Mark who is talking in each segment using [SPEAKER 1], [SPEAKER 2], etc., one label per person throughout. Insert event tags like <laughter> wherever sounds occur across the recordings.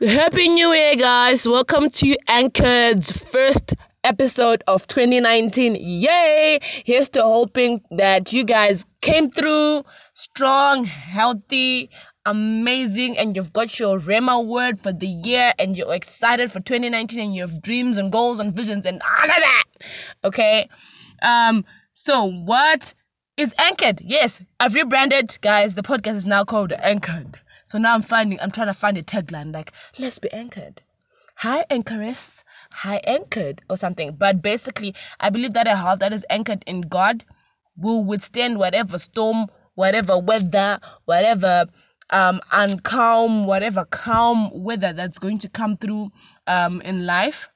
[SPEAKER 1] Happy New Year, guys! Welcome to Anchored's first episode of 2019. Yay! Here's to hoping that you guys came through strong, healthy, amazing, and you've got your rhema word for the year, and you're excited for 2019, and you have dreams and goals and visions and all of that. Okay. Um. So what is Anchored? Yes, I've rebranded, guys. The podcast is now called Anchored. So now I'm finding, I'm trying to find a tagline like, let's be anchored. Hi, anchorists. Hi, anchored or something. But basically, I believe that a heart that is anchored in God will withstand whatever storm, whatever weather, whatever um uncalm, whatever calm weather that's going to come through um in life.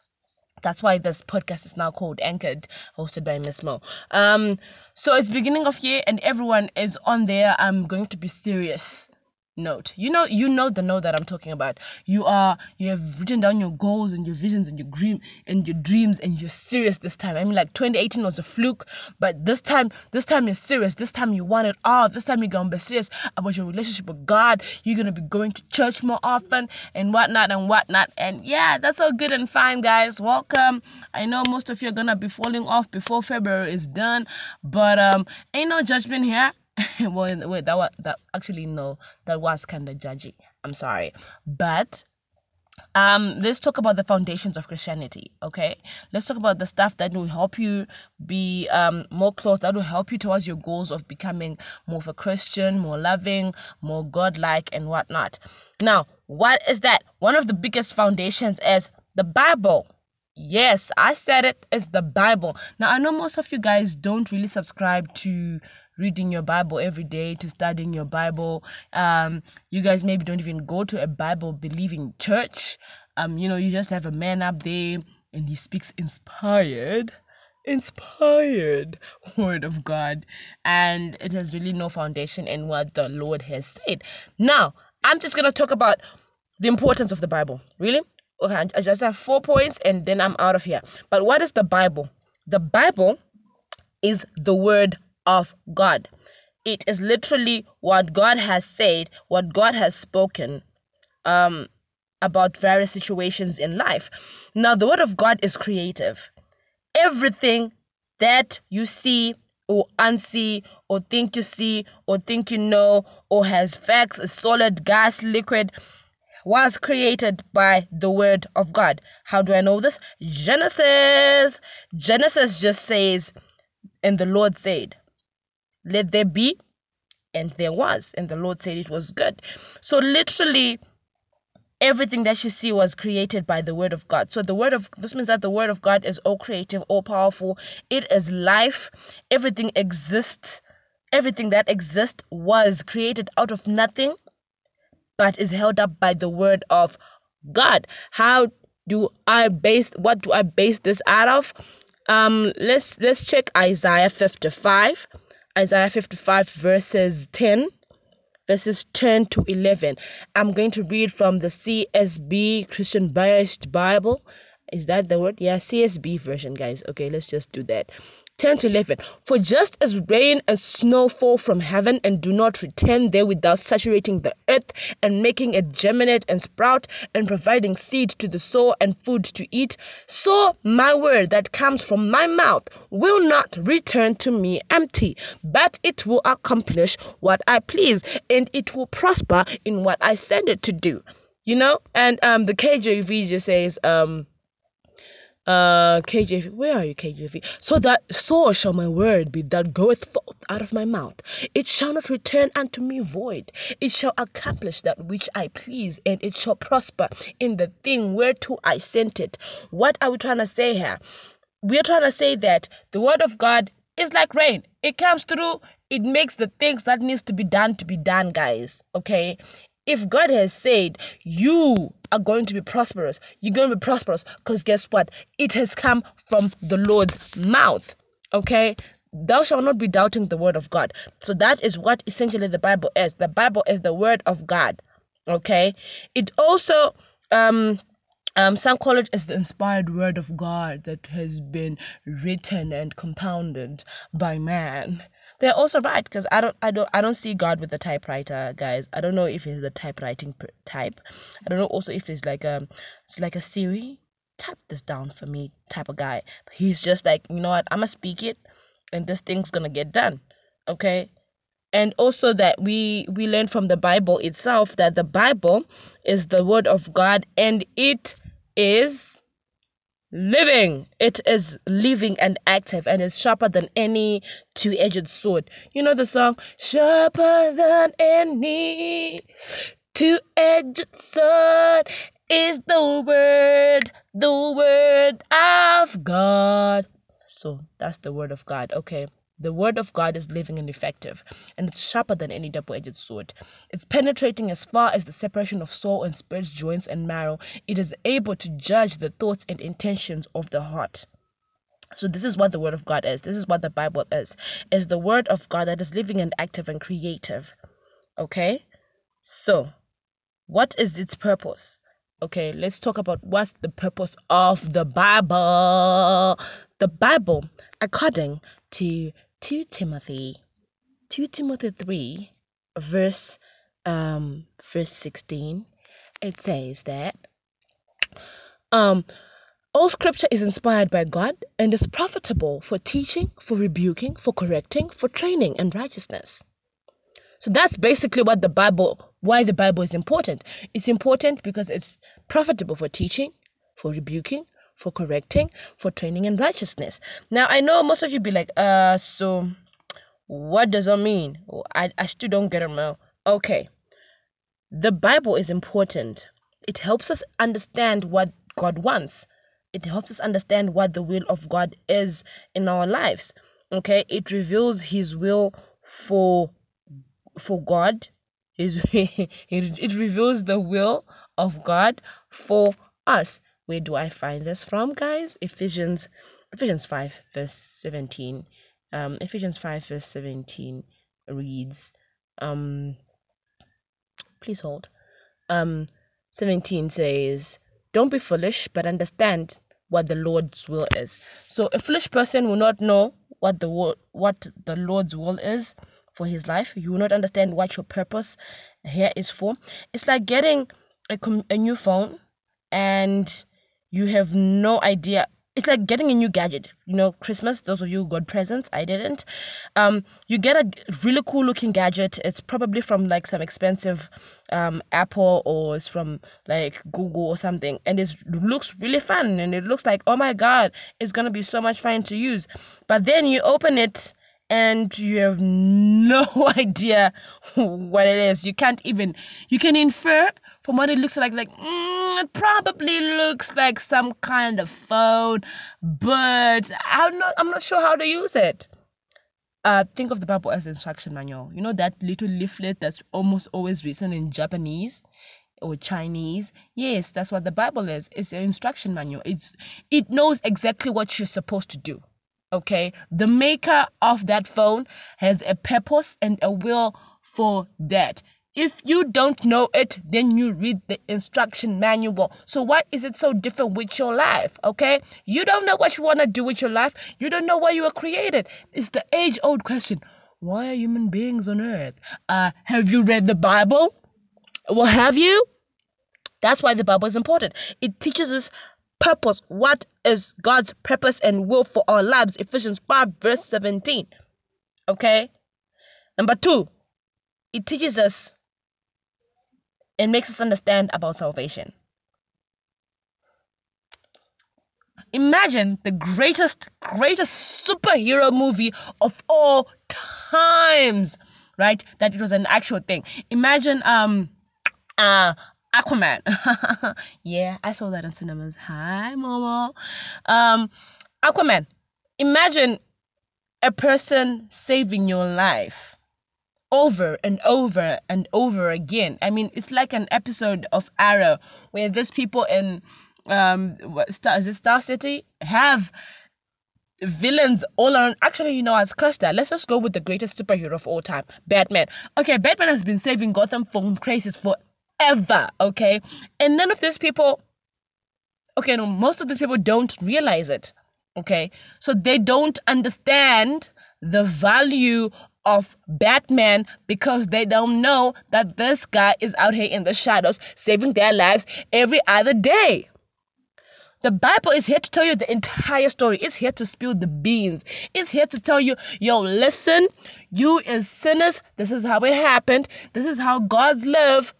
[SPEAKER 1] That's why this podcast is now called Anchored, hosted by Miss Mo. Um, so it's beginning of year and everyone is on there. I'm going to be serious note. You know, you know the note that I'm talking about. You are you have written down your goals and your visions and your dream and your dreams and you're serious this time. I mean like 2018 was a fluke, but this time this time you're serious. This time you want it all. This time you're gonna be serious about your relationship with God. You're gonna be going to church more often and whatnot and whatnot. And yeah, that's all good and fine, guys. Welcome. I know most of you are gonna be falling off before February is done, but um ain't no judgment here. <laughs> well, wait, that was that actually no, that was kind of judgy. I'm sorry, but um let's talk about the foundations of christianity okay? Let's talk about the stuff that will help you be um more close that will help you towards your goals of becoming more of a christian more loving more godlike and whatnot. Now what is that? One of the biggest foundations is the bible. Yes i said it is the bible. Now i know most of you guys don't really subscribe to reading your Bible every day, to studying your Bible. Um, you guys maybe don't even go to a Bible believing church. Um, you know, you just have a man up there and he speaks inspired inspired <laughs> word of God and it has really no foundation in what the Lord has said. Now, I'm just going to talk about the importance of the Bible. Really? Okay, I just have four points and then I'm out of here. But what is the Bible? The Bible is the word of God. It is literally what God has said, what God has spoken um, about various situations in life. Now, the Word of God is creative. Everything that you see or unsee or think you see or think you know or has facts, a solid, gas, liquid, was created by the word of God. How do I know this? Genesis. Genesis just says, and the Lord said let there be and there was and the lord said it was good. So literally everything that you see was created by the word of god. So the word of this means that the word of god is all creative all powerful. It is life. Everything exists. Everything that exists was created out of nothing but is held up by the word of god. How do i base what do i base this out of? Um let's let's check isaiah 55 Isaiah 55, verses 10, verses 10 to 11. I'm going to read from the CSB Christian Biased Bible. Is that the word? Yeah, CSB version, guys. Okay, let's just do that. 10 to 11. For just as rain and snow fall from heaven and do not return there without saturating the earth and making it germinate and sprout and providing seed to the sower and food to eat, so my word that comes from my mouth will not return to me empty, but it will accomplish what I please and it will prosper in what I send it to do. You know? And um the KJV just says um uh KJV, where are you, KJV? So that so shall my word be that goeth forth out of my mouth. It shall not return unto me void. It shall accomplish that which I please, and it shall prosper in the thing whereto I sent it. What are we trying to say here? We're trying to say that the word of God is like rain. It comes through, it makes the things that needs to be done to be done, guys. Okay? If God has said you are going to be prosperous, you're going to be prosperous because guess what? It has come from the Lord's mouth. Okay? Thou shalt not be doubting the word of God. So that is what essentially the Bible is. The Bible is the word of God. Okay? It also um um, some call it as the inspired word of God that has been written and compounded by man. They're also right because I don't I don't I don't see God with the typewriter, guys. I don't know if he's the typewriting type. I don't know also if he's like um, a it's like a Siri type this down for me type of guy. He's just like you know what I'm gonna speak it, and this thing's gonna get done. Okay, and also that we we learn from the bible itself that the bible is the word of god and it is living. It is living and active and is sharper than any two-edged sword. You know the song? Sharper than any two-edged sword is the word the word of god. So that's the word of god. Okay the word of God is living and effective, and it's sharper than any double edged sword. It's penetrating as far as the separation of soul and spirit, joints and marrow. It is able to judge the thoughts and intentions of the heart. So this is what the word of God is. This is what the Bible is. Is the word of God that is living and active and creative. Okay? So, what is its purpose? Okay, let's talk about what's the purpose of the Bible. The Bible, according to 2 Timothy 2 Timothy 3 verse um verse 16 it says that um all scripture is inspired by God and is profitable for teaching, for rebuking, for correcting, for training and righteousness. So that's basically what the Bible why the Bible is important. It's important because it's profitable for teaching, for rebuking, for correcting, for training in righteousness. Now, I know most of you be like, uh, so what does that mean? I, I still don't get it now. Okay. The Bible is important. It helps us understand what God wants. It helps us understand what the will of God is in our lives. Okay? It reveals his will for for God. His <laughs> it, it reveals the will of God for us. Where do I find this from, guys? Ephesians Ephesians 5 verse 17. Um Ephesians 5 verse 17 reads um please hold. Um 17 says, "Don't be foolish, but understand what the Lord's will is." So a foolish person will not know what the what the Lord's will is for his life. You will not understand what your purpose here is for. It's like getting a, a new phone and you have no idea. It's like getting a new gadget. You know christmas those of you who got presents i didn't. Um you get a really cool looking gadget. It's probably from like some expensive um apple or it's from like google or something. And it looks really fun and it looks like oh my god it's gonna be so much fun to use. But then you open it and you have <laughs> no idea <laughs> what it is. You can't even you can infer from what it looks like, like mm, it probably looks like some kind of phone, but I'm not. I'm not sure how to use it. Uh, think of the Bible as instruction manual. You know that little leaflet that's almost always written in Japanese or Chinese. Yes, that's what the Bible is. It's an instruction manual. It's it knows exactly what you're supposed to do. Okay, the maker of that phone has a purpose and a will for that. If you don't know it, then you read the instruction manual. So, what is it so different with your life? Okay, you don't know what you want to do with your life, you don't know why you were created. It's the age old question why are human beings on earth? Uh, have you read the Bible? Well, have you? That's why the Bible is important. It teaches us purpose. What is God's purpose and will for our lives? Ephesians 5, verse 17. Okay? Number two, it teaches us and makes us understand about salvation. Imagine the greatest, greatest superhero movie of all times, right? That it was an actual thing. Imagine um uh Aquaman. <laughs> yeah, I saw that in cinemas. Hi, Momo. Um Aquaman. Imagine a person saving your life over and over and over again. I mean, it's like an episode of Arrow where these people in um Star is it Star City have villains all around. Actually, you know, as crushed that. Let's just go with the greatest superhero of all time, Batman. Okay, Batman has been saving Gotham from crisis forever. Okay, and none of these people. Okay, no, most of these people don't realize it. Okay, so they don't understand the value of Batman because they don't know that this guy is out here in the shadows saving their lives every other day. The Bible is here to tell you the entire story. It's here to spill the beans. It's here to tell you, yo, listen, you as sinners, this is how it happened. This is how God's love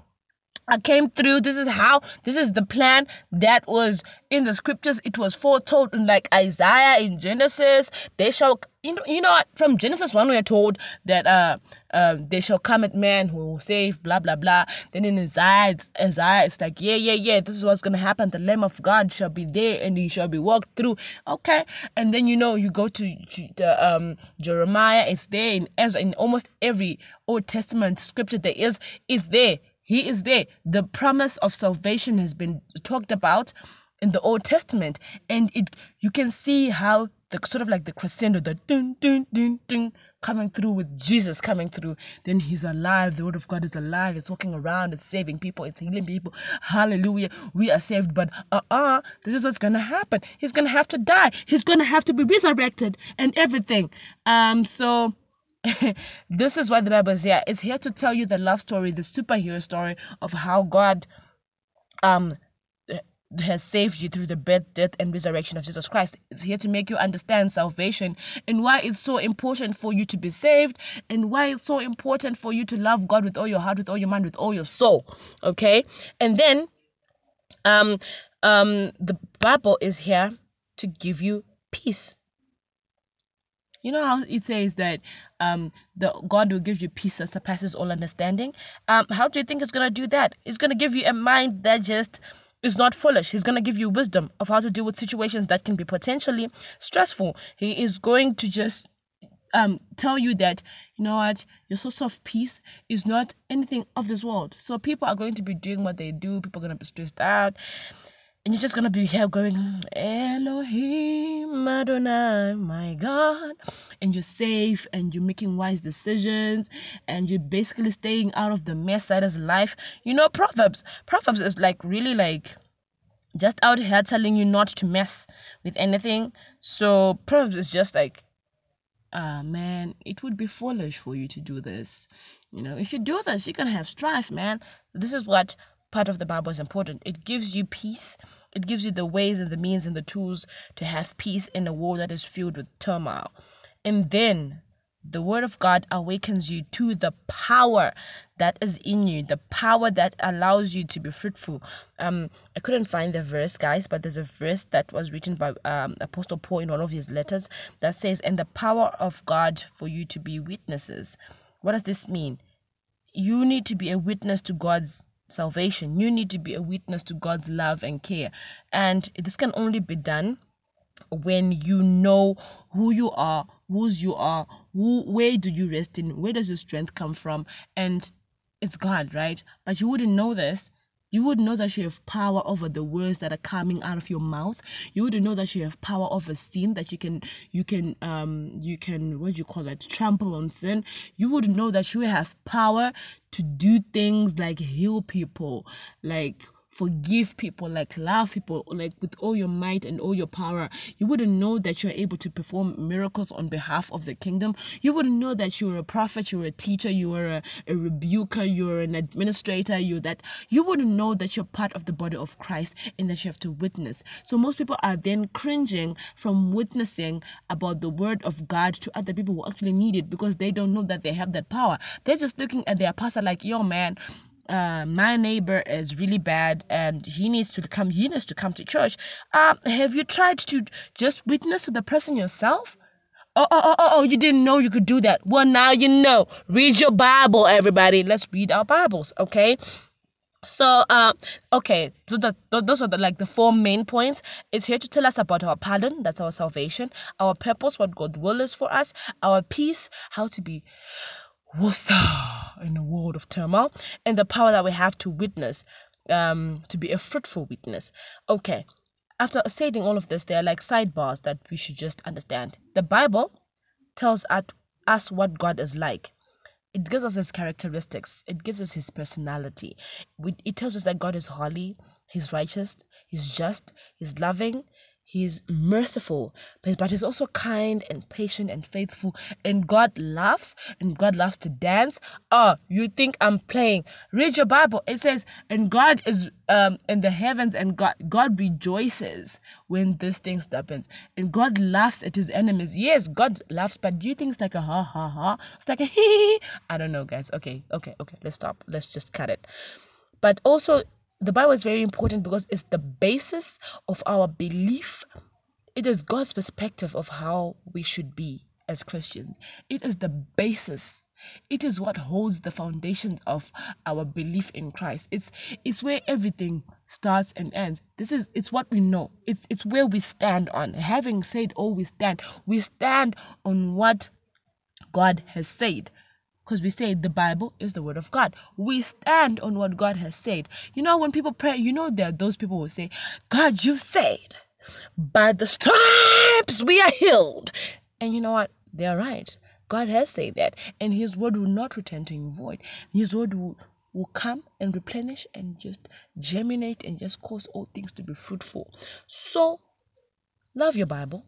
[SPEAKER 1] I came through. This is how, this is the plan that was in the scriptures. It was foretold in like Isaiah in Genesis. They shall, you know, you know? From Genesis 1, we are told that uh, uh, they shall come at man who will save, blah, blah, blah. Then in Isaiah, Isaiah, it's like, yeah, yeah, yeah, this is what's going to happen. The Lamb of God shall be there and he shall be walked through. Okay. And then, you know, you go to the um, Jeremiah, it's there in Ezra, in almost every Old Testament scripture there is, it's there he is there. The promise of salvation has been talked about in the Old Testament, and it you can see how the sort of like the crescendo, the dun dun dun dun coming through with Jesus coming through. Then he's alive. The word of God is alive. It's walking around. It's saving people. It's healing people. Hallelujah. We are saved. But uh-uh, this is what's gonna happen. He's gonna have to die. He's gonna have to be resurrected and everything. Um, so <laughs> this is why the Bible is here. It's here to tell you the love story, the superhero story of how God um has saved you through the birth, death, and resurrection of Jesus Christ. It's here to make you understand salvation and why it's so important for you to be saved and why it's so important for you to love God with all your heart, with all your mind, with all your soul. Okay? And then um um the Bible is here to give you peace. You know how it says that um, the God will give you peace that surpasses all understanding. Um, how do you think it's gonna do that? It's gonna give you a mind that just is not foolish. He's gonna give you wisdom of how to deal with situations that can be potentially stressful. He is going to just um, tell you that you know what your source of peace is not anything of this world. So people are going to be doing what they do. People are gonna be stressed out and you're just gonna be here going Elohim Adonai, my God, and you're safe and you're making wise decisions and you're basically staying out of the mess that is life. You know, Proverbs. Proverbs is like really like just out here telling you not to mess with anything. So Proverbs is just like, ah man, it would be foolish for you to do this. You know, if you do this, you're gonna have strife, man. So this is what part of the Bible is important. It gives you peace. It gives you the ways and the means and the tools to have peace in a world that is filled with turmoil. And then the word of God awakens you to the power that is in you, the power that allows you to be fruitful. Um, I couldn't find the verse, guys, but there's a verse that was written by um, Apostle Paul in one of his letters that says, "And the power of God for you to be witnesses." What does this mean? You need to be a witness to God's salvation. You need to be a witness to God's love and care. And this can only be done when you know who you are, whose you are, who where do you rest in, where does your strength come from, and it's God, right? But you wouldn't know this you would know that you have power over the words that are coming out of your mouth. You would know that you have power over sin, that you can you can um you can what do you call it, trample on sin. You would know that you have power to do things like heal people, like forgive people, like love people, like with all your might and all your power. You wouldn't know that you're able to perform miracles on behalf of the kingdom. You wouldn't know that you're a prophet, you're a teacher, you are a, a rebuker, you're an administrator, you that you wouldn't know that you're part of the body of Christ and that you have to witness. So most people are then cringing from witnessing about the word of God to other people who actually need it because they don't know that they have that power. They're just looking at their pastor like, yo man, uh, my neighbor is really bad and he needs to come he needs to come to church. Uh, have you tried to just witness to the person yourself? Oh, oh oh oh oh you didn't know you could do that. Well now you know. Read your bible everybody. Let's read our bibles okay? So, uh, okay, so the, those are the, like the four main points. It's here to tell us about our pardon, that's our salvation, our purpose, what God will is for us, our peace, how to be woosah in a world of turmoil, and the power that we have to witness, um, to be a fruitful witness. Okay, after stating all of this, there are like sidebars that we should just understand. The Bible tells us what God is like. It gives us his characteristics. It gives us his personality. It tells us that God is holy, he's righteous, he's just, he's loving, He's merciful, but, but he's also kind and patient and faithful. And God laughs, and God loves to dance. Oh, you think I'm playing? Read your Bible. It says, and God is um in the heavens, and God God rejoices when this thing happens. And God laughs at his enemies. Yes, God laughs, but do you think it's like a ha ha ha? It's like a <laughs> hee. I don't know, guys. Okay, okay, okay. Let's stop. Let's just cut it. But also the Bible is very important because it's the basis of our belief. It is God's perspective of how we should be as Christians. It is the basis. It is what holds the foundation of our belief in Christ. It's it's where everything starts and ends. This is it's what we know. It's it's where we stand on. Having said all we stand, we stand on what God has said because we say the Bible is the word of God. We stand on what God has said. You know, when people pray, you know, are those people who say, God, you said, by the stripes we are healed. And you know what? They're right. God has said that. And his word will not return to him void. His word will, will come and replenish and just germinate and just cause all things to be fruitful. So, love your Bible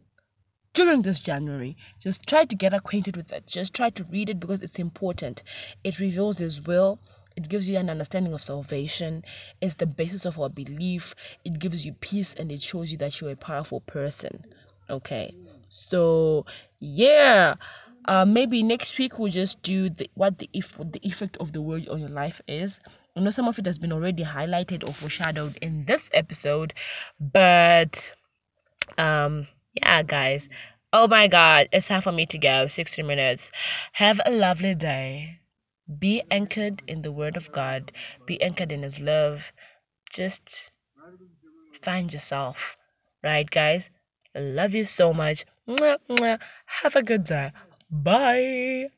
[SPEAKER 1] during this January, just try to get acquainted with it. Just try to read it because it's important. It reveals His will. It gives you an understanding of salvation. It's the basis of our belief. It gives you peace and it shows you that you're a powerful person. Okay. So, yeah. Uh, maybe next week we'll just do the, what the if what the effect of the word on your life is. I know some of it has been already highlighted or foreshadowed in this episode, but um yeah guys. Oh my god it's time for me to go. 60 minutes. Have a lovely day. Be anchored in the word of god. Be anchored in his love. Just find yourself. Right guys? I love you so much. Have a good day. Bye